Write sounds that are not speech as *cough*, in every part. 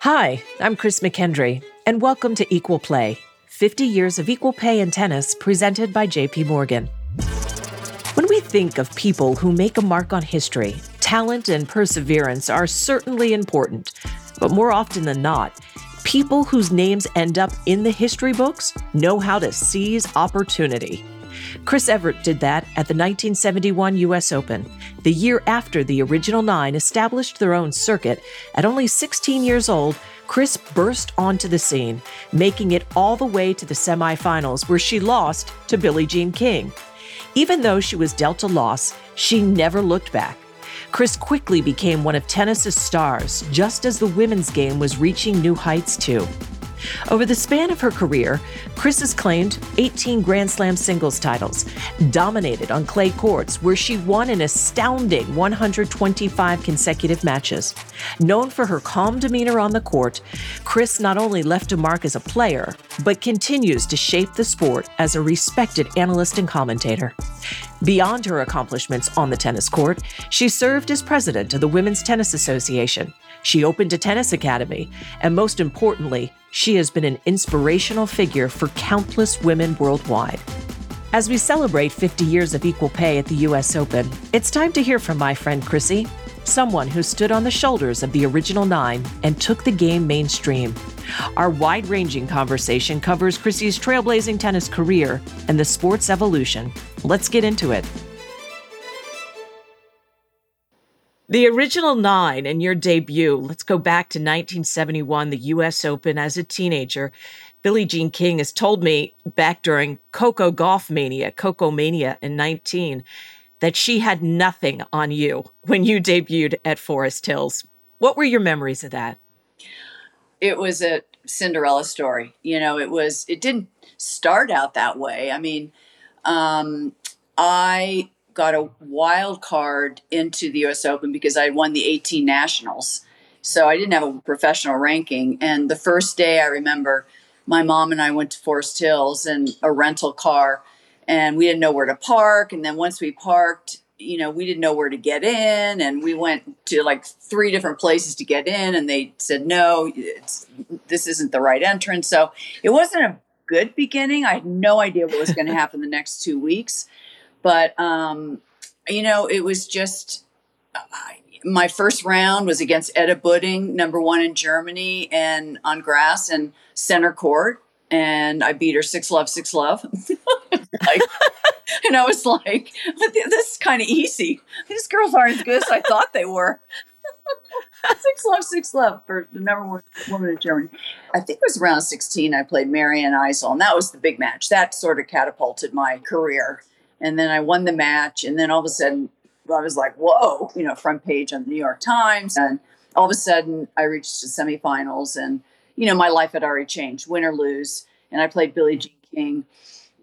Hi, I'm Chris McKendry, and welcome to Equal Play 50 Years of Equal Pay in Tennis, presented by JP Morgan. When we think of people who make a mark on history, talent and perseverance are certainly important, but more often than not, people whose names end up in the history books know how to seize opportunity. Chris Evert did that at the 1971 US Open, the year after the original nine established their own circuit. At only 16 years old, Chris burst onto the scene, making it all the way to the semifinals, where she lost to Billie Jean King. Even though she was dealt a loss, she never looked back. Chris quickly became one of tennis's stars, just as the women's game was reaching new heights, too. Over the span of her career, Chris has claimed 18 Grand Slam singles titles, dominated on clay courts, where she won an astounding 125 consecutive matches. Known for her calm demeanor on the court, Chris not only left a mark as a player, but continues to shape the sport as a respected analyst and commentator. Beyond her accomplishments on the tennis court, she served as president of the Women's Tennis Association. She opened a tennis academy, and most importantly, she has been an inspirational figure for countless women worldwide. As we celebrate 50 years of equal pay at the US Open, it's time to hear from my friend Chrissy, someone who stood on the shoulders of the original nine and took the game mainstream. Our wide ranging conversation covers Chrissy's trailblazing tennis career and the sport's evolution. Let's get into it. The original nine and your debut, let's go back to 1971, the US Open as a teenager. Billie Jean King has told me back during Coco Gauff Mania, Coco Mania in 19, that she had nothing on you when you debuted at Forest Hills. What were your memories of that? It was a Cinderella story. You know, it was, it didn't start out that way. I mean, um, I got a wild card into the US Open because I won the 18 nationals. So I didn't have a professional ranking. And the first day I remember my mom and I went to Forest Hills in a rental car and we didn't know where to park. And then once we parked, you know, we didn't know where to get in. And we went to like three different places to get in and they said, no, this isn't the right entrance. So it wasn't a good beginning. I had no idea what was going *laughs* to happen the next two weeks. But um, you know, it was just uh, my first round was against Edda Buding, number one in Germany, and on grass and center court, and I beat her six love, six love. *laughs* like, *laughs* and I was like, this is kind of easy. These girls aren't as good as I thought they were. *laughs* six love, six love for the number one woman in Germany. I think it was around 16 I played Mary Ann Eisel, and that was the big match. That sort of catapulted my career and then I won the match. And then all of a sudden, I was like, whoa, you know, front page on the New York Times. And all of a sudden, I reached the semifinals. And, you know, my life had already changed, win or lose. And I played Billie Jean King.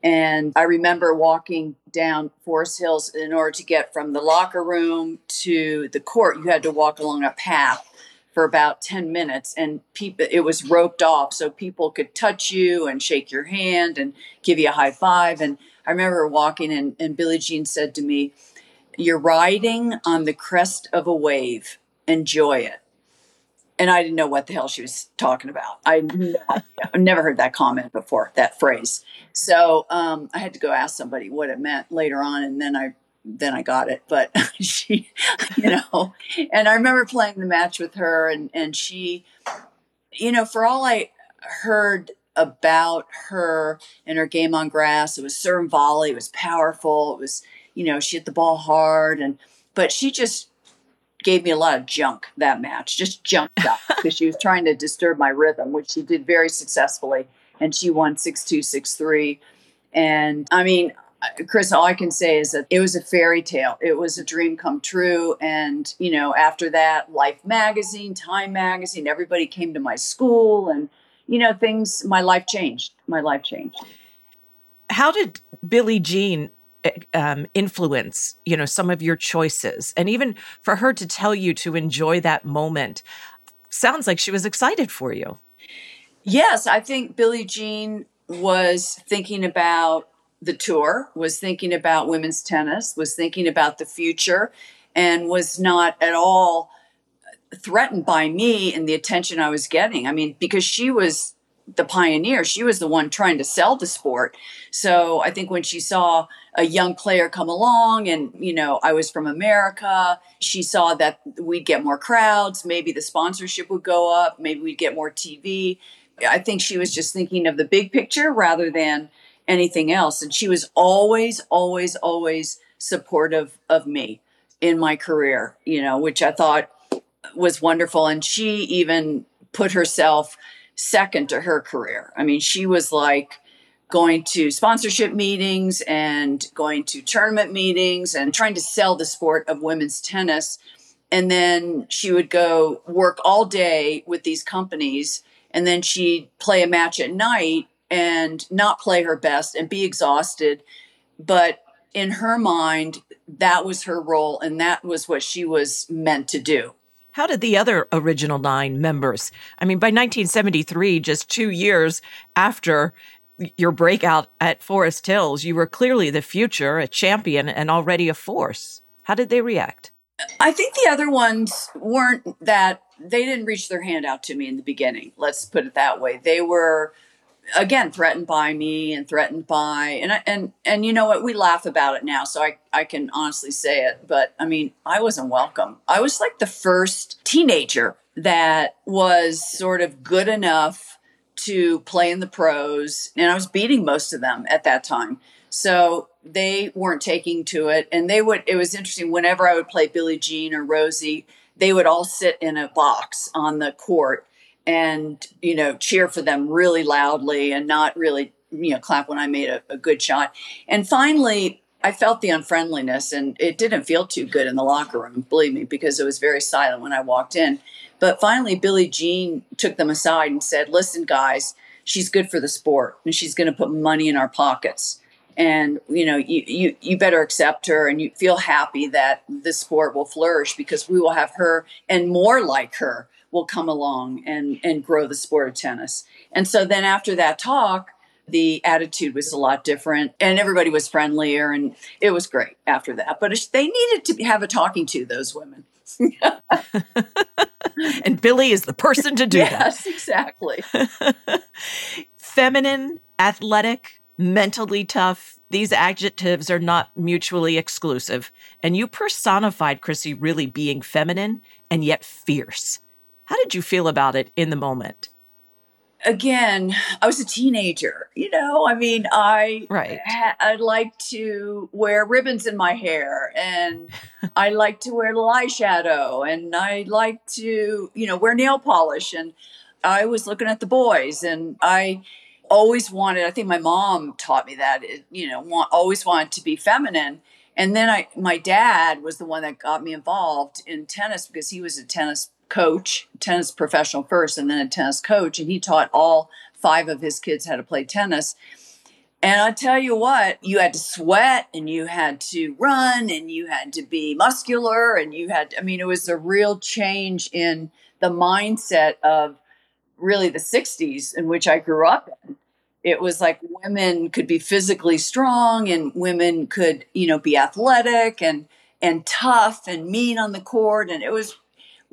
And I remember walking down Forest Hills in order to get from the locker room to the court. You had to walk along a path for about 10 minutes and people it was roped off so people could touch you and shake your hand and give you a high five and I remember walking and, and Billie Jean said to me, You're riding on the crest of a wave. Enjoy it. And I didn't know what the hell she was talking about. I no *laughs* I've never heard that comment before, that phrase. So um, I had to go ask somebody what it meant later on, and then I then I got it. But *laughs* she, you know, and I remember playing the match with her, and and she, you know, for all I heard about her and her game on grass. It was serve and volley. It was powerful. It was, you know, she hit the ball hard, and but she just gave me a lot of junk that match. Just jumped up *laughs* because she was trying to disturb my rhythm, which she did very successfully. And she won six two six three. And I mean, uh, Chris, all I can say is that it was a fairy tale. It was a dream come true. And, you know, after that, Life magazine, Time magazine, everybody came to my school and you know, things, my life changed. My life changed. How did Billie Jean eh, um, influence, you know, some of your choices? And even for her to tell you to enjoy that moment, sounds like she was excited for you. Yes, I think Billie Jean was thinking about the tour, was thinking about women's tennis, was thinking about the future, and was not at all threatened by me and the attention I was getting. I mean, because she was the pioneer, she was the one trying to sell the sport. So I think when she saw a young player come along and, you know, I was from America, she saw that we'd get more crowds, maybe the sponsorship would go up, maybe we'd get more TV. I think she was just thinking of the big picture rather than anything else. And she was always, always, always supportive of me in my career, you know, which I thought was wonderful. And she even put herself second to her career. I mean, she was like going to sponsorship meetings and going to tournament meetings and trying to sell the sport of women's tennis. And then she would go work all day with these companies. And then she'd play a match at night and not play her best and be exhausted. But in her mind, that was her role and that was what she was meant to do. How did the other original nine members? I mean, by 1973, just two years after your breakout at Forest Hills, you were clearly the future, a champion, and already a force. How did they react? I think the other ones weren't that, they didn't reach their hand out to me in the beginning. Let's put it that way. They were again threatened by me and threatened by and and and you know what we laugh about it now so I I can honestly say it but I mean I wasn't welcome. I was like the first teenager that was sort of good enough to play in the pros and I was beating most of them at that time. So they weren't taking to it and they would it was interesting whenever I would play Billie Jean or Rosie they would all sit in a box on the court and you know cheer for them really loudly and not really you know clap when I made a, a good shot. And finally, I felt the unfriendliness, and it didn't feel too good in the locker room, believe me, because it was very silent when I walked in. But finally, Billie Jean took them aside and said, "Listen, guys." She's good for the sport, and she's going to put money in our pockets and you know you, you you better accept her and you feel happy that this sport will flourish because we will have her and more like her will come along and and grow the sport of tennis. And so then after that talk, the attitude was a lot different and everybody was friendlier and it was great after that. But they needed to have a talking to those women. *laughs* and Billie is the person to do yes, that. Yes, exactly. *laughs* Feminine, athletic, mentally tough. These adjectives are not mutually exclusive. And you personified Chrissy really being feminine and yet fierce. How did you feel about it in the moment? Again, I was a teenager. You know, I mean, I right. Ha- I like to wear ribbons in my hair, and *laughs* I like to wear little eyeshadow, and I like to, you know, wear nail polish. And I was looking at the boys, and I always wanted. I think my mom taught me that. You know, want, always wanted to be feminine. And then I, my dad was the one that got me involved in tennis because he was a tennis coach, tennis professional first, and then a tennis coach. And he taught all five of his kids how to play tennis. And I tell you what, you had to sweat and you had to run and you had to be muscular and you had, I mean, it was a real change in the mindset of really the 60s in which I grew up in. It was like women could be physically strong and women could, you know, be athletic and and tough and mean on the court and it was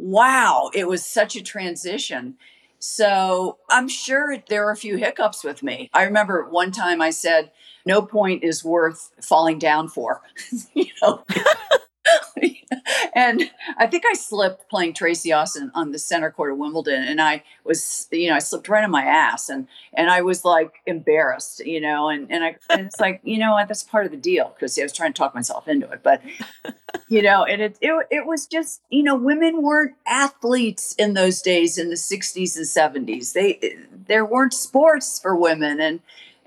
wow, it was such a transition. So I'm sure there were a few hiccups with me. I remember one time I said, no point is worth falling down for. *laughs* you know, *laughs* *laughs* and I think I slipped playing Tracy Austin on the center court of Wimbledon, and I was, you know, I slipped right on my ass, and and I was like embarrassed, you know, and and I and it's like, you know what, that's part of the deal because I was trying to talk myself into it, but *laughs* you know, and it, it it was just, you know, women weren't athletes in those days in the '60s and '70s. They there weren't sports for women, and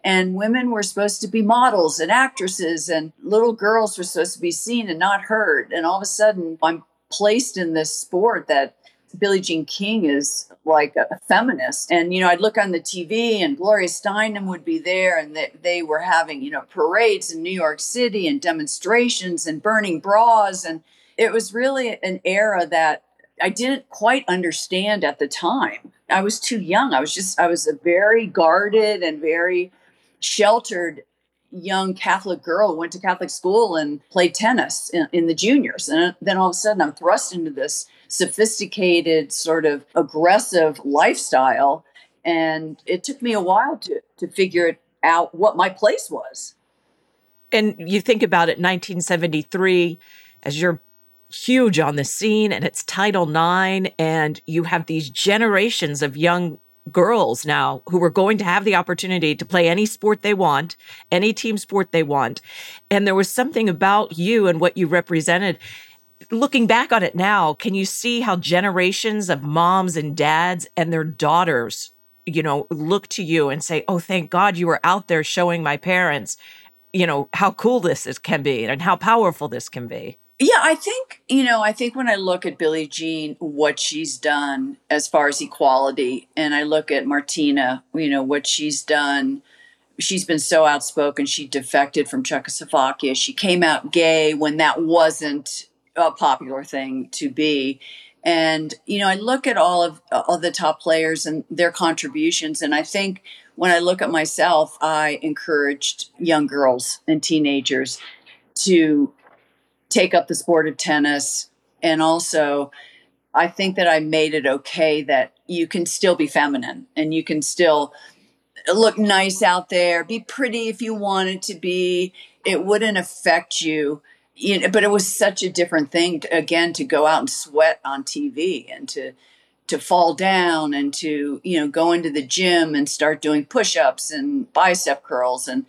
and women were supposed to be models and actresses and little girls were supposed to be seen and not heard and all of a sudden i'm placed in this sport that billie jean king is like a feminist and you know i'd look on the tv and gloria steinem would be there and they, they were having you know parades in new york city and demonstrations and burning bras and it was really an era that I didn't quite understand at the time. I was too young. I was just, I was a very guarded and very sheltered young Catholic girl, went to Catholic school and played tennis in, in the juniors. And then all of a sudden I'm thrust into this sophisticated, sort of aggressive lifestyle. And it took me a while to, to figure out what my place was. And you think about it, 1973, as you're huge on the scene and it's Title IX, and you have these generations of young girls now who are going to have the opportunity to play any sport they want, any team sport they want. And there was something about you and what you represented. Looking back on it now, can you see how generations of moms and dads and their daughters, you know, look to you and say, Oh, thank God you were out there showing my parents, you know, how cool this is, can be and how powerful this can be? Yeah, I think, you know, I think when I look at Billie Jean, what she's done as far as equality, and I look at Martina, you know, what she's done, she's been so outspoken. She defected from Czechoslovakia. She came out gay when that wasn't a popular thing to be. And, you know, I look at all of all the top players and their contributions, and I think when I look at myself, I encouraged young girls and teenagers to take up the sport of tennis. And also, I think that I made it okay that you can still be feminine and you can still look nice out there, be pretty if you wanted to be. It wouldn't affect you. You know, but it was such a different thing to, again to go out and sweat on TV and to to fall down and to you know go into the gym and start doing push-ups and bicep curls and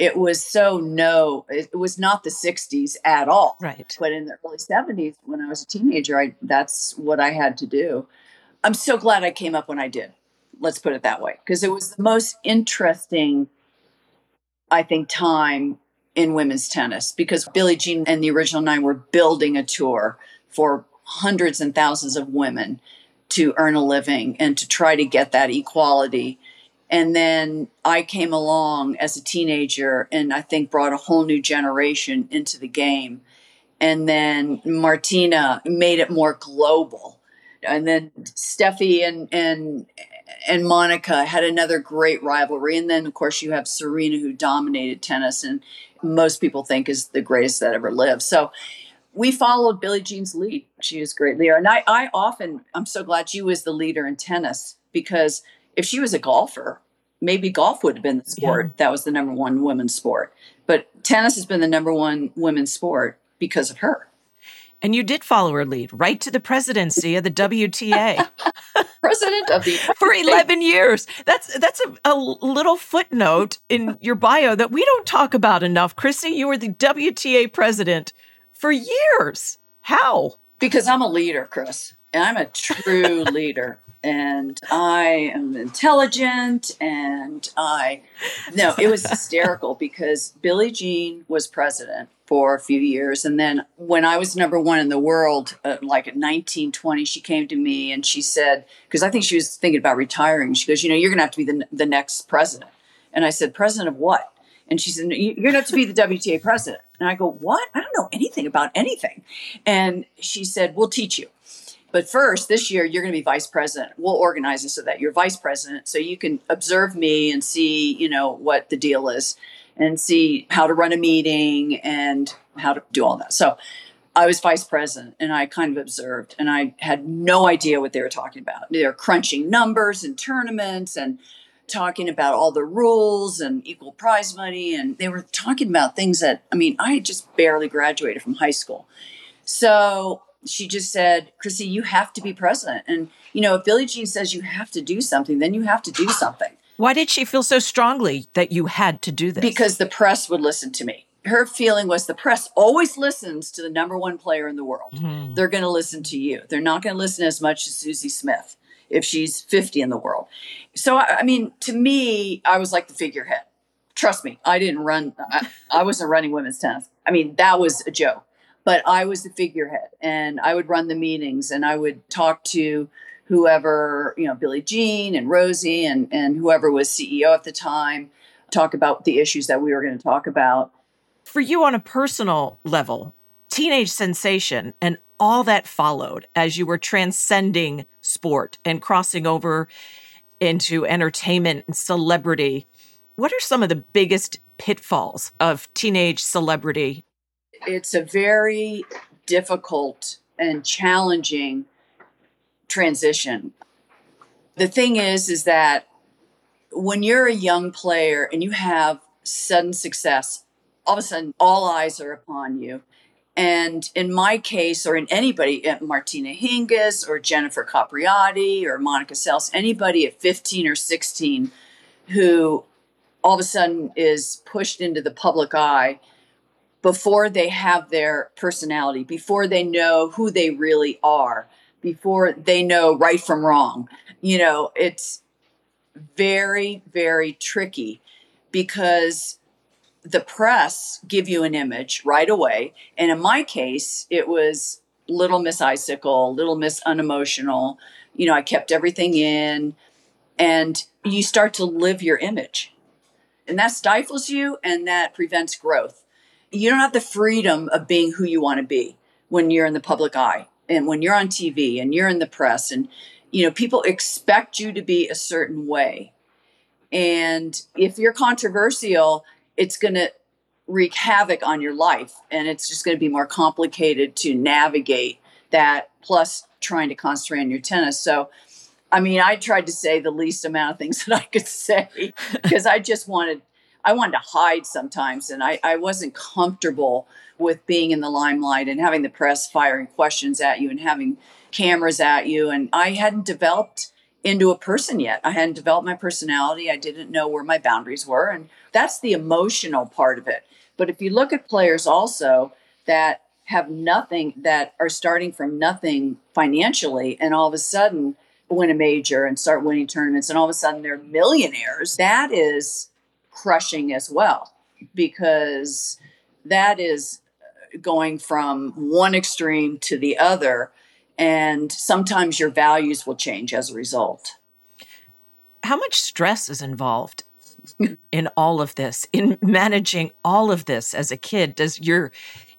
it was so no it was not the 60s at all. Right. But in the early 70s when i was a teenager I, that's what i had to do. I'm so glad i came up when i did. Let's put it that way because it was the most interesting i think time in women's tennis because billie jean and the original nine were building a tour for hundreds and thousands of women to earn a living and to try to get that equality and then I came along as a teenager and I think brought a whole new generation into the game. And then Martina made it more global. And then Steffi and and and Monica had another great rivalry. And then of course you have Serena who dominated tennis and most people think is the greatest that ever lived. So we followed Billie Jean's lead. She was a great leader. And I, I often I'm so glad she was the leader in tennis because if she was a golfer, maybe golf would have been the sport yeah. that was the number one women's sport. But tennis has been the number one women's sport because of her. And you did follow her lead right to the presidency of the WTA. *laughs* President of the *laughs* for eleven years. That's that's a, a, little footnote in your bio that we don't talk about enough. Chrissy, you were the WTA president for years. How? Because I'm a leader, Chris. I'm a true *laughs* leader and I am intelligent and I no, it was hysterical *laughs* because Billie Jean was president for a few years and then when I was number 1 in the world uh, like at 1920 she came to me and she said because I think she was thinking about retiring she goes you know you're going to have to be the the next president and I said president of what? And she said you're going to have to be the WTA president. And I go what? I don't know anything about anything. And she said we'll teach you but first, this year, you're going to be vice president. We'll organize it so that you're vice president, so you can observe me and see, you know, what the deal is, and see how to run a meeting and how to do all that. So, I was vice president, and I kind of observed, and I had no idea what they were talking about. They're crunching numbers and tournaments and talking about all the rules and equal prize money, and they were talking about things that I mean, I just barely graduated from high school, so she just said, Chrissy, you have to be president. And, you know, if Billie Jean says you have to do something, then you have to do something. Why did she feel so strongly that you had to do this? Because the press would listen to me. Her feeling was the press always listens to the number one player in the world. Mm-hmm. They're going to listen to you. They're not going to listen as much to Susie Smith if she's 50 in the world. So, I mean, to me, I was like the figurehead. Trust me, I didn't run, I, I wasn't running women's tennis. I mean, that was a joke but I was the figurehead and I would run the meetings and I would talk to whoever, you know, Billie Jean and Rosie and, and whoever was CEO at the time, talk about the issues that we were going to talk about. For you on a personal level, teenage sensation and all that followed as you were transcending sport and crossing over into entertainment and celebrity. What are some of the biggest pitfalls of teenage celebrity? It's a very difficult and challenging transition. The thing is, is that when you're a young player and you have sudden success, all of a sudden all eyes are upon you. And in my case, or in anybody, uh, Martina Hingis or Jennifer Capriati or Monica Seles, anybody at 15 or 16 who all of a sudden is pushed into the public eye before they have their personality, before they know who they really are, before they know right from wrong. You know, it's very, very tricky because the press give you an image right away. And in my case, it was Little Miss Icicle, Little Miss Unemotional. You know, I kept everything in, and you start to live your image. And that stifles you and that prevents growth. You don't have the freedom of being who you want to be when you're in the public eye and when you're on TV and you're in the press and you know people expect you to be a certain way. And if you're controversial, it's going to wreak havoc on your life and it's just going to be more complicated to navigate that plus trying to concentrate on your tennis so i mean i tried to say the least amount of things *laughs* that i could say because i just wanted i wanted to hide sometimes and I, I wasn't comfortable with being in the limelight and having the press firing questions at you and having cameras at you and i hadn't developed into a person yet. I hadn't developed my personality. I didn't know where my boundaries were. And that's the emotional part of it. But if you look at players also that have nothing, that are starting from nothing financially, and all of a sudden win a major and start winning tournaments, and all of a sudden they're millionaires, that is crushing as well because that is going from one extreme to the other and sometimes your values will change as a result. How much stress is involved in all of this, in managing all of this as a kid? Does your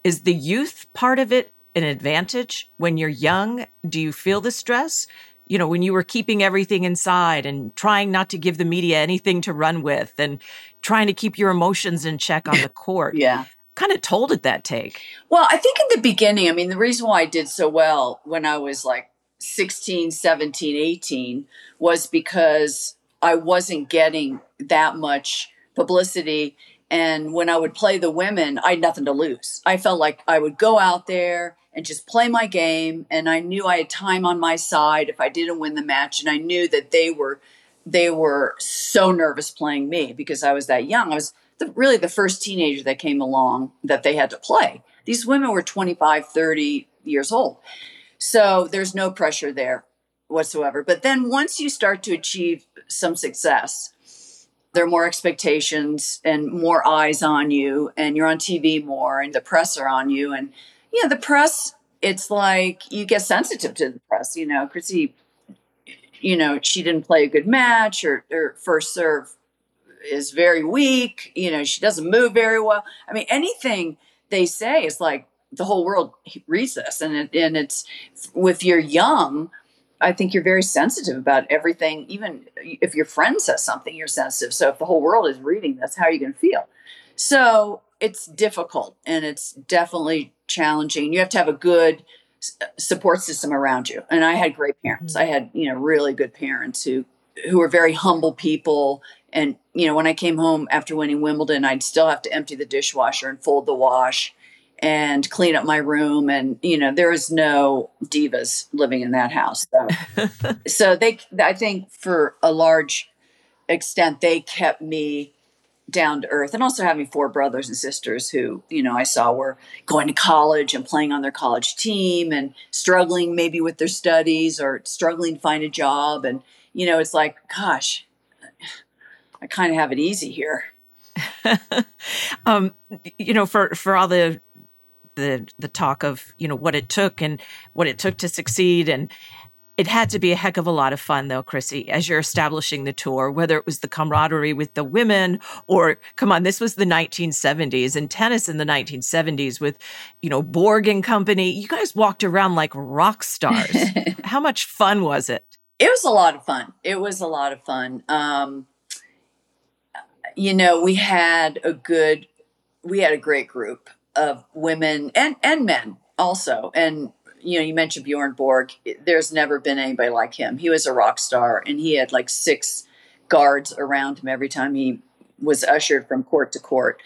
is the youth part of it an advantage when you're young? Do you feel the stress? You know, when you were keeping everything inside and trying not to give the media anything to run with and trying to keep your emotions in check on the *laughs* court. yeah kind of told it that take? Well, I think in the beginning, I mean, the reason why I did so well when I was like 16, 17, 18 was because I wasn't getting that much publicity. And when I would play the women, I had nothing to lose. I felt like I would go out there and just play my game. And I knew I had time on my side if I didn't win the match. And I knew that they were they were so nervous playing me because I was that young. I was the, really the first teenager that came along that they had to play. These women were 25, 30 years old. So there's no pressure there whatsoever. But then once you start to achieve some success, there are more expectations and more eyes on you, and you're on TV more, and the press are on you. And, know, the press, it's like you get sensitive to the press. You know, Chrissy, you know, she didn't play a good match or, or first serve is very weak. You know, she doesn't move very well. I mean, anything they say is like the whole world reads this, and it, and it's with you're young. I think you're very sensitive about everything. Even if your friend says something, you're sensitive. So if the whole world is reading this, how are you going to feel? So it's difficult and it's definitely challenging. You have to have a good support system around you. And I had great parents. Mm-hmm. I had, you know, really good parents who who were very humble people and, you know, when I came home after winning Wimbledon, I'd still have to empty the dishwasher and fold the wash and clean up my room. And, you know, there was no divas living in that house. So, *laughs* so they, I think for a large extent, they kept me down to earth and also having four brothers and sisters who you know i saw were going to college and playing on their college team and struggling maybe with their studies or struggling to find a job and you know it's like gosh I kind of have it easy here. *laughs* um, you know, for for all the the the talk of you know what it took and what it took to succeed and it had to be a heck of a lot of fun though chrissy as you're establishing the tour whether it was the camaraderie with the women or come on this was the 1970s and tennis in the 1970s with you know borg and company. You guys walked around like rock stars. *laughs* How much fun was it? It was a lot of fun. It was a lot of fun. Um, you know, we had a good, we had a great group of women and and men also. And you know, you mentioned Bjorn Borg. There's never been anybody like him. He was a rock star, and he had like six guards around him every time he was ushered from court to court.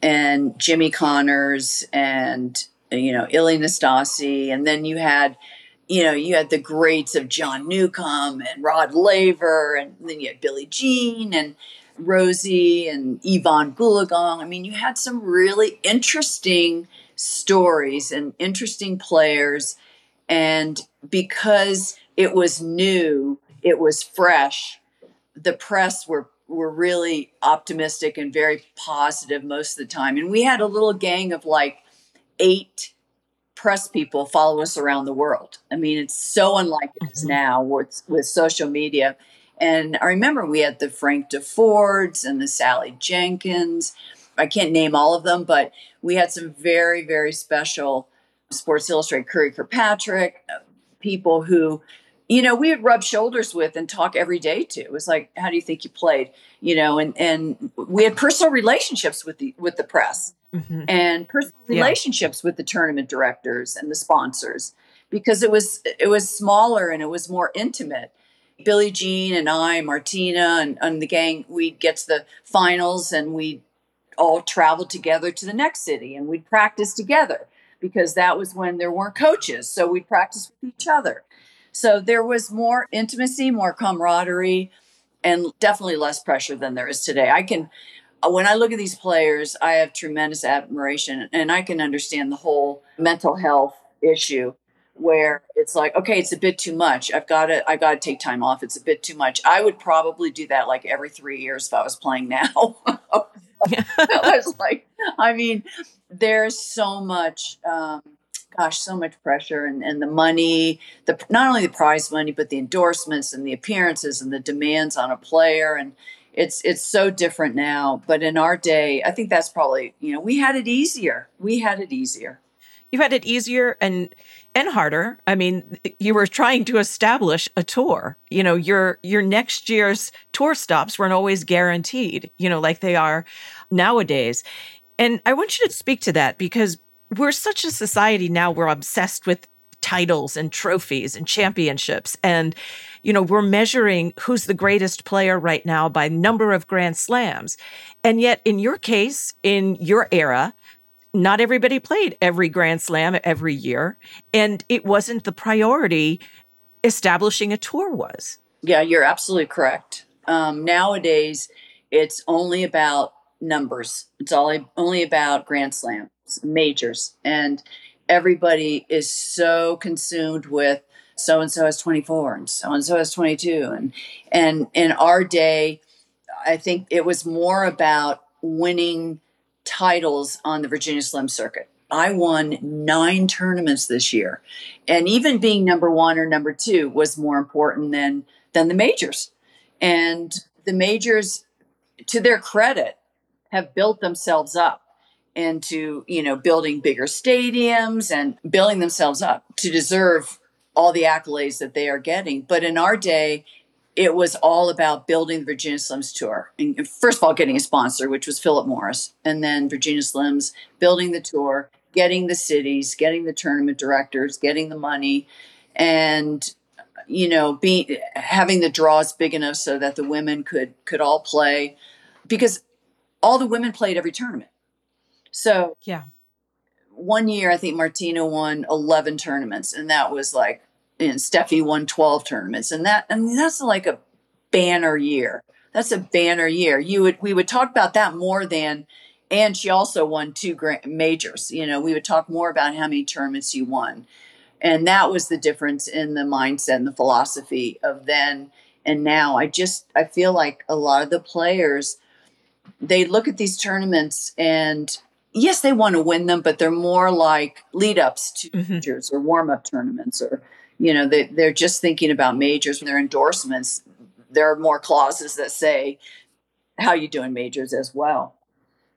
And Jimmy Connors and you know Ilie Nastase, and then you had you know, you had the greats of John Newcombe and Rod Laver, and then you had Billie Jean and Rosie and Evonne Goolagong. I mean, you had some really interesting stories and interesting players. And because it was new, it was fresh, the press were were really optimistic and very positive most of the time. And we had a little gang of like eight press people follow us around the world. I mean, it's so unlike it is mm-hmm. now with, with social media. And I remember we had the Frank Defords and the Sally Jenkins. I can't name all of them, but we had some very, very special Sports Illustrated Curry Kirkpatrick uh, people who, you know, we would rub shoulders with and talk every day to. It was like, how do you think you played? You know, and and we had personal relationships with the with the press mm-hmm. and personal yeah. relationships with the tournament directors and the sponsors because it was it was smaller and it was more intimate Billie Jean and I, Martina and, and the gang, we'd get to the finals and we'd all travel together to the next city and we'd practice together because that was when there weren't coaches. So we'd practice with each other. So there was more intimacy, more camaraderie, and definitely less pressure than there is today. I can, uh, when I look at these players, I have tremendous admiration and I can understand the whole mental health issue where it's like okay it's a bit too much i've got to i got to take time off it's a bit too much i would probably do that like every three years if i was playing *laughs* now *laughs* i was *laughs* like i mean there's so much um, gosh so much pressure and, and the money the not only the prize money but the endorsements and the appearances and the demands on a player. And it's it's so different now. But in our day i think that's probably you know we had it easier. We had it easier you had it easier and and harder. I mean, you were trying to establish a tour. You know, your your next year's tour stops weren't always guaranteed, you know, like they are nowadays. And I want you to speak to that because we're such a society now we're obsessed with titles and trophies and championships and you know we're measuring who's the greatest player right now by number of grand slams and yet in your case in your era not everybody played every Grand Slam every year, and it wasn't the priority establishing a tour was. Yeah, you're absolutely correct. Um, nowadays, it's only about numbers. It's all only about Grand Slams, majors, and everybody is so consumed with so and so has 24 and so and so has 22 and and in our day i think it was more about winning titles on the Virginia Slim circuit. I won nine tournaments this year. And even being number one or number two was more important than than the majors. And the majors, to their credit, have built themselves up into, you know, building bigger stadiums and building themselves up to deserve all the accolades that they are getting. But in our day, it was all about building the Virginia Slims tour. And first of all, getting a sponsor, which was Philip Morris, and then Virginia Slims, building the tour, getting the cities, getting the tournament directors, getting the money, and you know, being having the draws big enough so that the women could could all play, because all the women played every tournament. So yeah, one year I think Martina won eleven tournaments, and that was like and Steffi won 12 tournaments. And that, I mean, that's like a banner year. That's a banner year. You would, we would talk about that more than, and she also won two grand majors. You know, we would talk more about how many tournaments you won. And that was the difference in the mindset and the philosophy of then and now. I just, I feel like a lot of the players, they look at these tournaments and yes, they want to win them, but they're more like lead ups to mm-hmm. majors or warm up tournaments or you know they, they're just thinking about majors and their endorsements. There are more clauses that say how you doing majors? as well.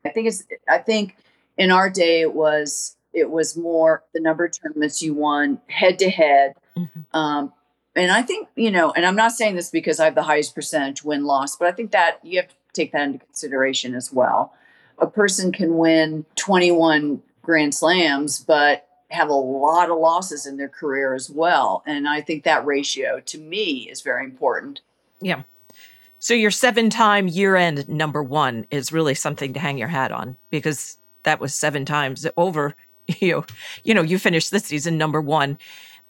I think it's i think in our day it was it was more the number of tournaments you won head to head and i think you know and i'm not saying this because i have the highest percentage win loss but i think that you have to take that into consideration as well. A person can win 21 Grand Slams, but have a lot of losses in their career as well. And I think that ratio to me is very important. Yeah. So your seven time year end number one is really something to hang your hat on because that was seven times over. *laughs* You, you know, you finished the season number one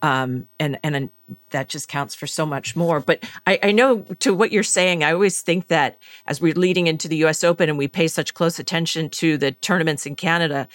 um, and and that just counts for so much more. But I, I, know to what you're saying, I always think that as we're leading into the U.S. Open and we pay such close attention to the tournaments in Canada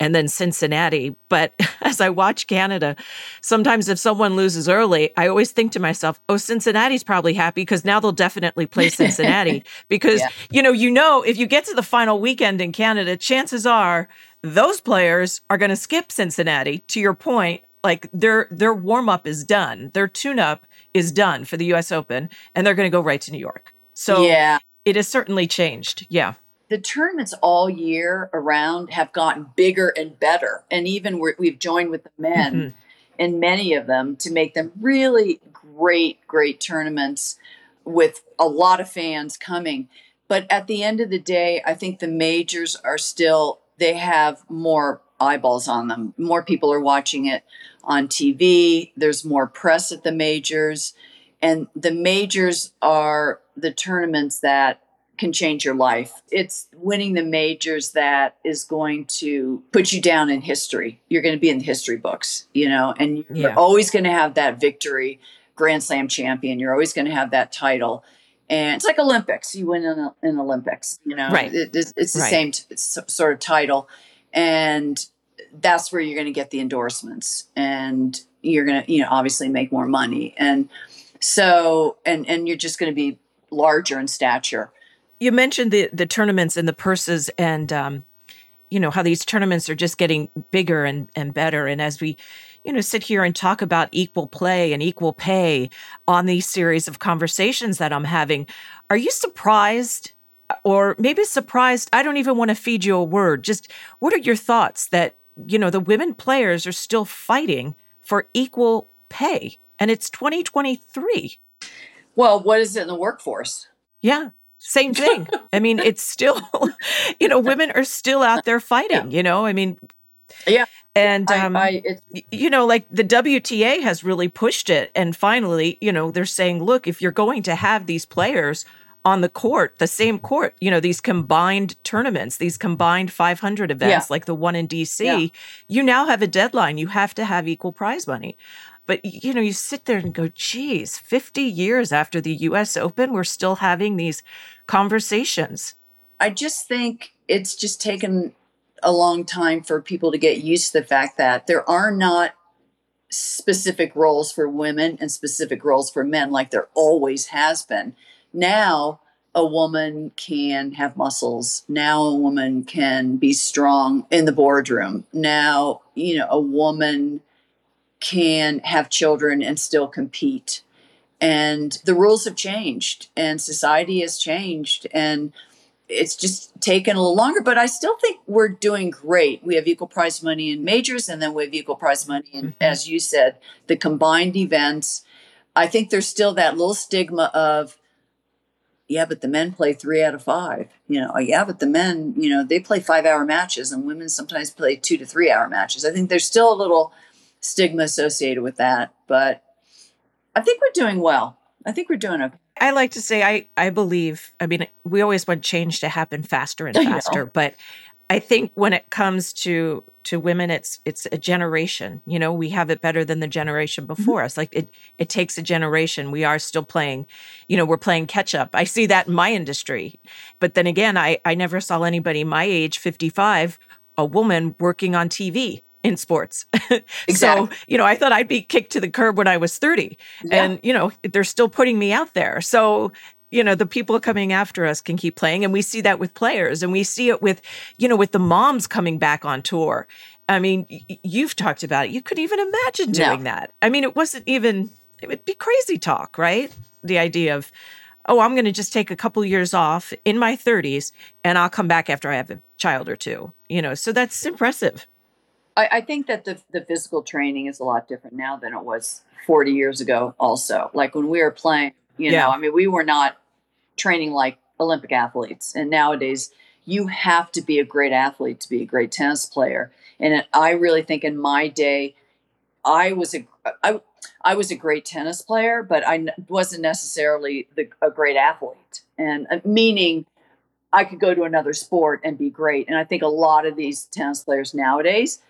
and then Cincinnati, but *laughs* as I watch Canada, sometimes if someone loses early, I always think to myself, "Oh, Cincinnati's probably happy because now they'll definitely play *laughs* Cincinnati." because yeah. you know, you know, if you get to the final weekend in Canada, chances are those players are going to skip Cincinnati. To your point like their their warm up is done, their tune up is done for the U.S. Open, and they're going to go right to New York. So yeah, it has certainly changed. Yeah. The tournaments all year around have gotten bigger and better, and even we have joined with the men mm-hmm. in many of them to make them really great, great tournaments with a lot of fans coming. But at the end of the day, I think the majors are still they have more eyeballs on them. More people are watching it on TV. There's more press at the majors. And the majors are the tournaments that can change your life. It's winning the majors that is going to put you down in history. You're going to be in the history books, you know, and you're yeah. always going to have that victory, Grand Slam champion. You're always going to have that title. And it's like Olympics. You win in, Olympics, you know, right. It, it's, it's, the right. same t- sort of title. And that's where you're going to get the endorsements. And you're going to you know obviously make more money. And so and and you're just going to be larger in stature. You mentioned the the tournaments and the purses and um you know how these tournaments are just getting bigger and and better. And as we you know sit here and talk about equal play and equal pay on these series of conversations that I'm having are you surprised or maybe surprised I don't even want to feed you a word just what are your thoughts that you know, the women players are still fighting for equal pay, and it's 2023. Well, what is it in the workforce? Yeah, same thing. *laughs* I mean, it's still, *laughs* you know, women are still out there fighting, yeah. you know, I mean, yeah. And, um, I, I, you know, like the WTA has really pushed it. And finally, you know, they're saying, look, if you're going to have these players on the court, the same court, you know, these combined tournaments, these combined 500 events yeah. like the one in DC, yeah. you now have a deadline. You have to have equal prize money. But, you know, you sit there and go, geez, 50 years after the US Open, we're still having these conversations. I just think it's just taken a long time for people to get used to the fact that there are not specific roles for women and specific roles for men like there always has been now a woman can have muscles. Now a woman can be strong in the boardroom. Now, you know, a woman can have children and still compete. And the rules have changed and society has changed and it's just taken a little longer, but I still think we're doing great. We have equal prize money in majors and then we have equal prize money in, mm-hmm. as you said, the combined events. I think there's still that little stigma of yeah, but the men play three out of five. You know, yeah, but the men, you know, they play five hour matches and women sometimes play two to three hour matches. I think there's still a little stigma associated with that, but I think we're doing well. I think we're doing okay. I like to say I I believe. I mean, we always want change to happen faster and *laughs* faster, but I think when it comes to to women, it's it's a generation. You know, we have it better than the generation mm-hmm. before mm-hmm. us. Like it it takes a generation. We are still playing, you know, we're playing catch up. I see that in my industry. But then again, I I never saw anybody my age, 55, a woman working on TV in sports. Exactly. *laughs* so, you know, I thought I'd be kicked to the curb when I was 30. Yeah. And, you know, they're still putting me out there. So, you know the people coming after us can keep playing. And we see that with players and we see it with you know with the moms coming back on tour. I mean y- you've talked about it. You could even imagine doing no. that. I mean it wasn't even it would be crazy talk right? The idea of oh i'm going to just take a couple years off in my 30s and i'll come back after i have a child or two you know? So that's impressive. I, I think that the, the physical training is a lot different now than it was 40 years ago also. Like when we were playing you yeah. know i mean we were not training like Olympic athletes. And nowadays, you have to be a great athlete to be a great tennis player. And I really think in my day, I was a I, I was a great tennis player, but I wasn't necessarily the, a great athlete. And uh, meaning I could go to another sport and be great. And I think a lot of these tennis players nowadays,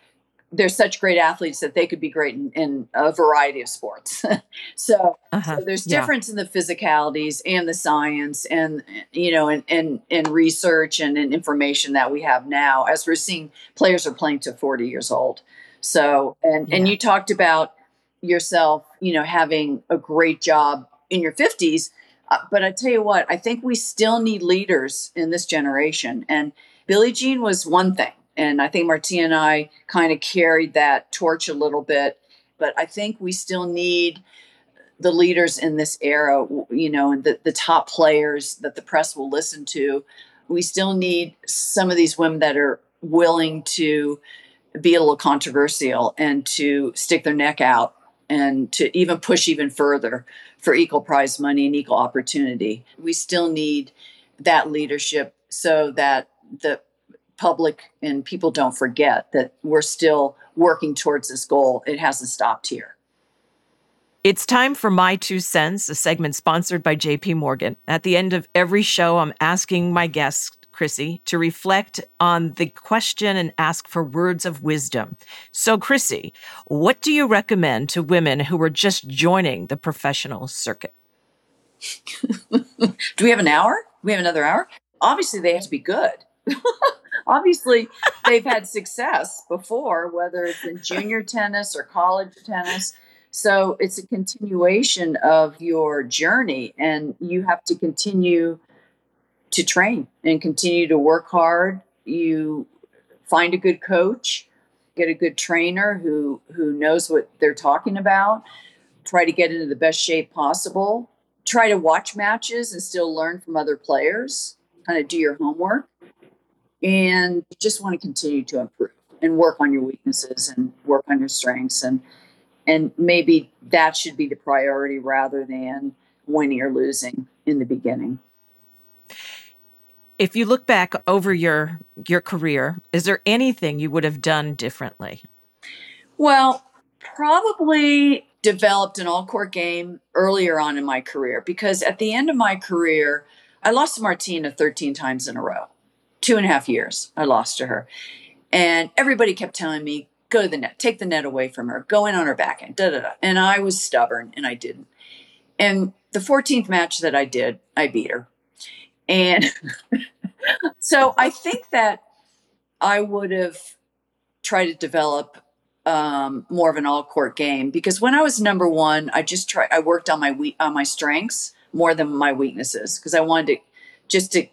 they're such great athletes that they could be great in, in a variety of sports. *laughs* so, uh-huh. so, there's difference yeah. in the physicalities and the science and you know and and, and research and, and information that we have now as we're seeing players are playing to 40 years old. So and yeah. and you talked about yourself, you know, having a great job in your 50s. Uh, but I tell you what, I think we still need leaders in this generation. And Billie Jean was one thing. And I think Martina and I kind of carried that torch a little bit. But I think we still need the leaders in this era, you know, and the, the top players that the press will listen to. We still need some of these women that are willing to be a little controversial and to stick their neck out and to even push even further for equal prize money and equal opportunity. We still need that leadership so that the public and people don't forget that we're still working towards this goal. It hasn't stopped here. It's time for My Two Cents, a segment sponsored by JP Morgan. At the end of every show, I'm asking my guests Chrissy, to reflect on the question and ask for words of wisdom. So, Chrissy, what do you recommend to women who are just joining the professional circuit? *laughs* do we have an hour? Do we have another hour? Obviously, they have to be good. *laughs* Obviously, they've had success before, whether it's in junior tennis or college tennis. So it's a continuation of your journey, and you have to continue to train and continue to work hard. You find a good coach, get a good trainer who who knows what they're talking about. Try to get into the best shape possible. Try to watch matches and still learn from other players. Kind of do your homework, and just want to continue to improve and work on your weaknesses and work on your strengths and and maybe that should be the priority rather than winning or losing in the beginning if you look back over your your career, is there anything you would have done differently? Well, probably developed an all court game earlier on in my career because at the end of my career, I lost to Martina 13 times in a row. Two and a half years I lost to her. And everybody kept telling me, go to the net, take the net away from her, go in on her backhand, da da da. And I was stubborn and I didn't. And the 14th match that I did, I beat her. And *laughs* so I think that I would have tried to develop um, more of an all court game because when I was number one, I just tried. I worked on my we- on my strengths more than my weaknesses because I wanted to just to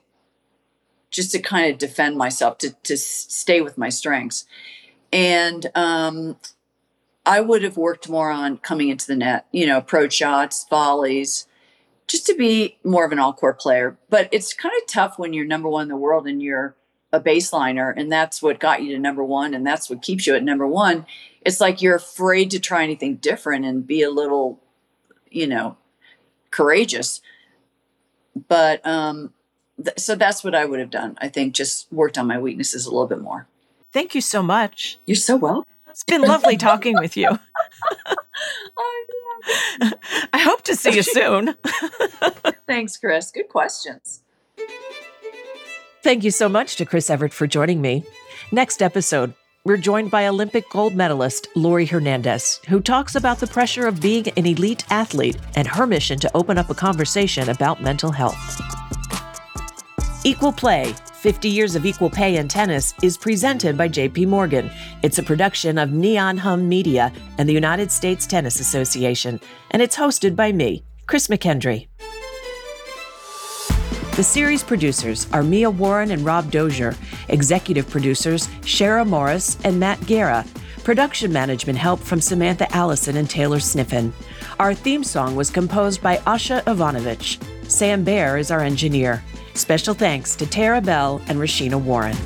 just to kind of defend myself to to stay with my strengths, and um, I would have worked more on coming into the net. You know, approach shots, volleys, just to be more of an all court player. But it's kind of tough when you're number one in the world and you're a baseliner, and that's what got you to number one, and that's what keeps you at number one. It's like you're afraid to try anything different and be a little, you know, courageous. But um, th- so that's what I would have done. I think just worked on my weaknesses a little bit more. Thank you so much. You're so welcome. It's been lovely talking with you. *laughs* *laughs* I hope to see you soon. *laughs* Thanks, Chris. Good questions. Thank you so much to Chris Evert for joining me. Next episode, we're joined by Olympic gold medalist Laurie Hernandez, who talks about the pressure of being an elite athlete and her mission to open up a conversation about mental health. Equal Play 50 Years of Equal Pay in Tennis is presented by JP Morgan. It's a production of Neon Hum Media and the United States Tennis Association, and it's hosted by me, Chris McKendry. The series producers are Mia Warren and Rob Dozier, executive producers Shara Morris and Matt Guerra, production management help from Samantha Allison and Taylor Sniffen. Our theme song was composed by Asha Ivanovich. Sam Baer is our engineer. Special thanks to Tara Bell and Rashina Warren.